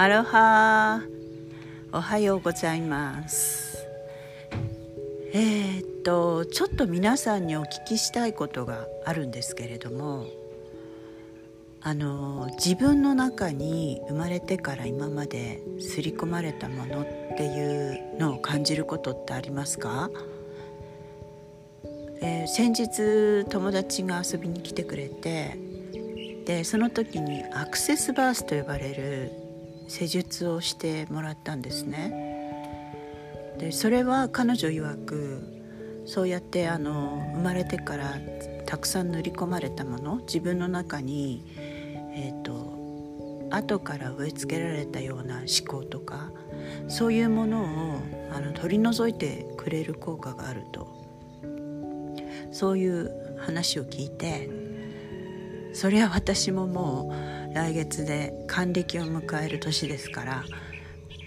アロハ。おはようございます。えー、っとちょっと皆さんにお聞きしたいことがあるんですけれどもあの自分の中に生まれてから今まで刷り込まれたものっていうのを感じることってありますか、えー、先日友達が遊びに来てくれてでその時にアクセスバースと呼ばれる施術をしてもらったんですね。でそれは彼女曰くそうやってあの生まれてからたくさん塗り込まれたもの自分の中に、えーと、後から植え付けられたような思考とかそういうものをあの取り除いてくれる効果があるとそういう話を聞いてそりゃ私ももう来月で還暦を迎える年ですから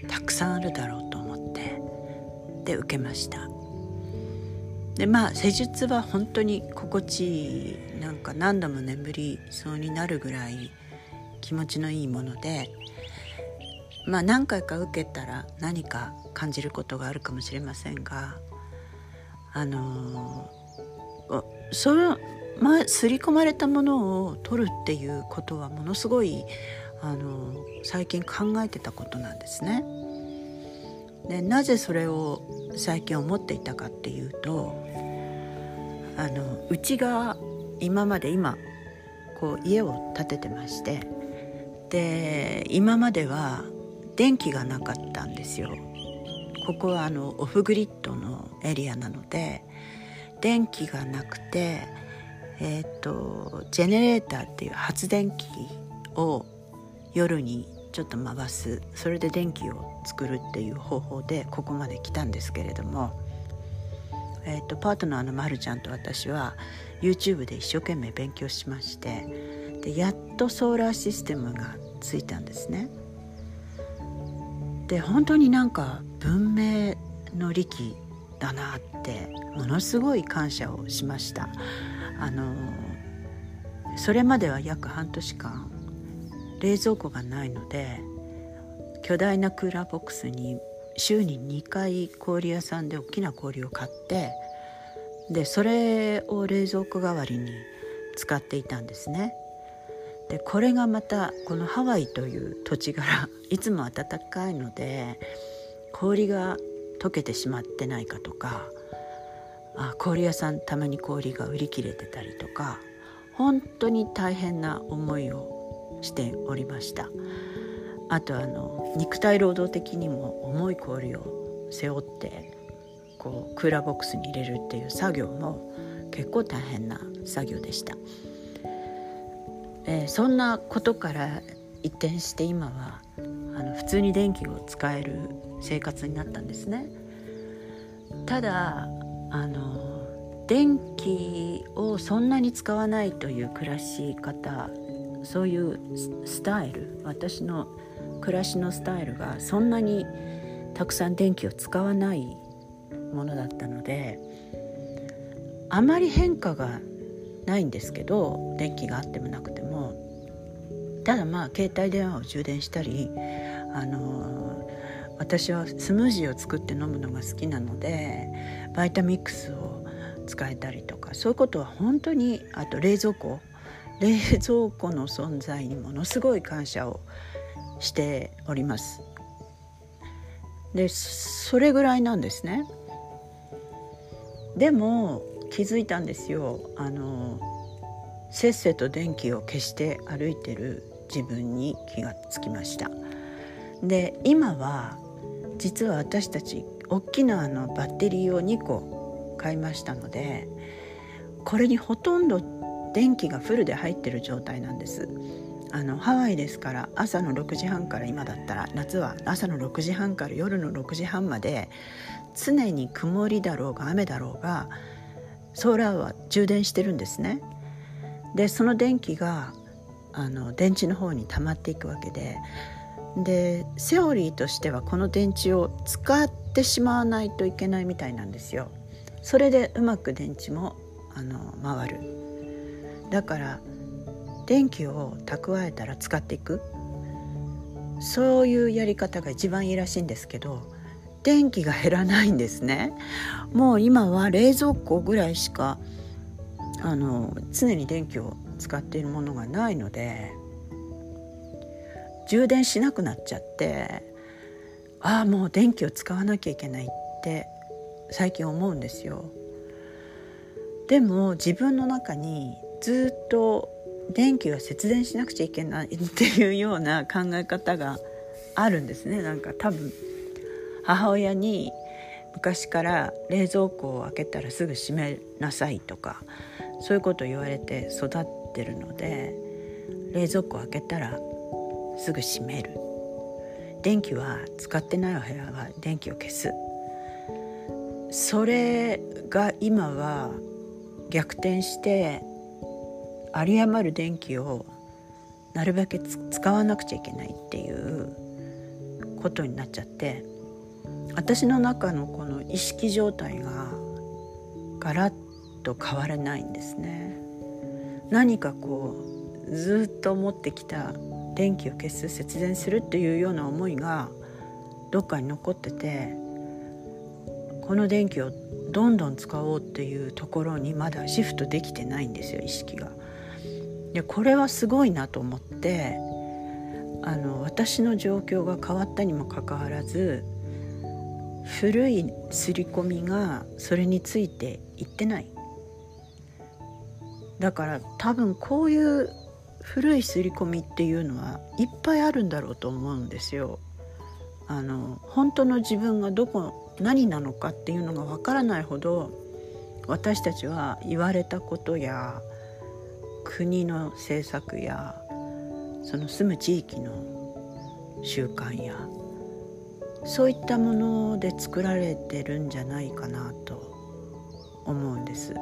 たくさんあるだろうと思ってで受けました。でまあ施術は本当に心地いいなんか何度も眠りそうになるぐらい気持ちのいいものでまあ何回か受けたら何か感じることがあるかもしれませんがあのそのまあ、刷り込まれたものを取るっていうことはものすごいあの最近考えてたことなんですね。でなぜそれを最近思っていたかっていうとあのうちが今まで今こう家を建ててましてで今までは電気がなかったんですよ。ここはあのオフグリッドのエリアなので電気がなくてえーと、ジェネレーターっていう発電機を夜にちょっと回すそれで電気を作るっていう方法でここまで来たんですけれども、えーと、パートナーのまるちゃんと私は YouTube で一生懸命勉強しましてでやっとソーラーシステムがついたんですね。で本当になんか文明の利器だなってものすごい感謝をしました。あのそれまでは約半年間冷蔵庫がないので巨大なクーラーボックスに週に2回氷屋さんで大きな氷を買ってでそれを冷蔵庫代わりに使っていたんですね。でこれがまたこのハワイという土地柄 いつも暖かいので氷が溶けてしまってないかとかあ氷屋さんたまに氷が売り切れてたりとか本当に大変な思いをしておりました。あとあの肉体労働的にも重い氷を背負ってこうクーラーボックスに入れるっていう作業も結構大変な作業でした、えー、そんなことから一転して今はあの普通に電気を使える生活になったんですね。ただあの電気をそんなに使わないという暮らし方そういうスタイル私の暮らしのスタイルがそんなにたくさん電気を使わないものだったのであまり変化がないんですけど電気があってもなくてもただまあ携帯電話を充電したりあの私はスムージーを作って飲むのが好きなのでバイタミックスを使えたりとかそういうことは本当にあと冷蔵庫冷蔵庫の存在にものすごい感謝をしております。でそれぐらいなんですね。でも気づいたんですよあのせっせと電気を消して歩いてる自分に気がつきましたで今は実は私たち大きなあのバッテリーを2個買いましたのでこれにほとんど電気がフルで入ってる状態なんです。あのハワイですから朝の6時半から今だったら夏は朝の6時半から夜の6時半まで常に曇りだろうが雨だろうがソーラーは充電してるんですね。でその電気があの電池の方に溜まっていくわけででセオリーとしてはこの電池を使ってしまわないといけないみたいなんですよ。それでうまく電池もあの回る。だから電気を蓄えたら使っていく。そういうやり方が一番いいらしいんですけど電気が減らないんですね。もう今は冷蔵庫ぐらいしかあの常に電気を使っているものがないので充電しなくなっちゃってああもう電気を使わなきゃいけないって最近思うんですよ。でも自分の中にずっと電気は節電しなくちゃいけないっていうような考え方があるんですねなんか多分母親に昔から冷蔵庫を開けたらすぐ閉めなさいとかそういうことを言われて育ってるので冷蔵庫を開けたらすぐ閉める電気は使ってないお部屋は電気を消すそれが今は逆転して有り余る電気をなるべく使わなくちゃいけないっていうことになっちゃって私の中のこの意識状態がガラッと変わらないんですね。何かこうずっと持ってきた電気を消す節電するっていうような思いがどっかに残っててこの電気をどんどん使おうっていうところにまだシフトできてないんですよ意識が。でこれはすごいなと思ってあの私の状況が変わったにもかかわらず古い刷り込みがそれについていってないだから多分こういう古い刷り込みっていうのはいっぱいあるんだろうと思うんですよ。あの本当の自分がどこ何なのかっていうのがわからないほど私たちは言われたことや国の政策やその住む地域の習慣やそういったもので作られてるんじゃないかなと思うんです。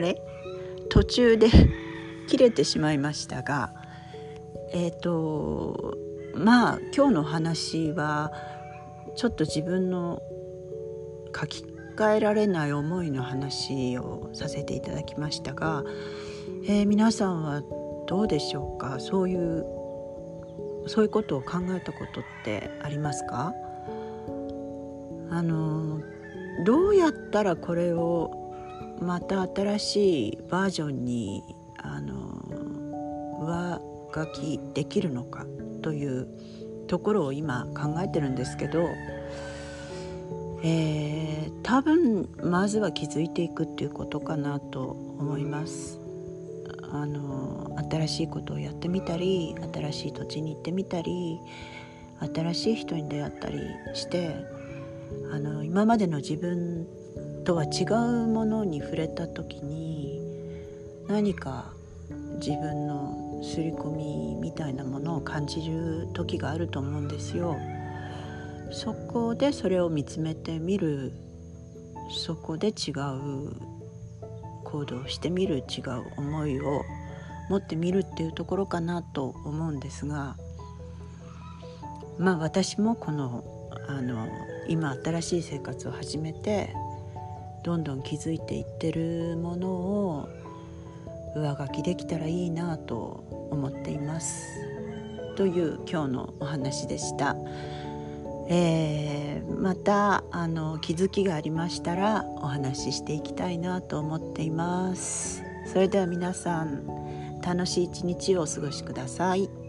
あれ途中で 切れてしまいましたがえっ、ー、とまあ今日の話はちょっと自分の書き換えられない思いの話をさせていただきましたが、えー、皆さんはどうでしょうか？そういうそういうことを考えたことってありますか？あのどうやったらこれをまた新しいバージョンにあの上書きできるのかというところを今考えてるんですけど、えー、多分まずは気づいていくっていうことかなと思います。あの新しいことをやってみたり新しい土地に行ってみたり新しい人に出会ったりしてあの今までの自分とは違うものに触れた時に何か自分の刷り込みみたいなものを感じる時があると思うんですよ。そこでそれを見つめてみるそこで違う行動してみる違う思いを持ってみるっていうところかなと思うんですがまあ私もこのあの今新しい生活を始めてどんどん気づいていってるものを上書きできたらいいなと思っています。という今日のお話でした、えー、またあの気づきがありましたらお話ししていきたいなと思っています。それでは皆さん楽しい一日をお過ごしください。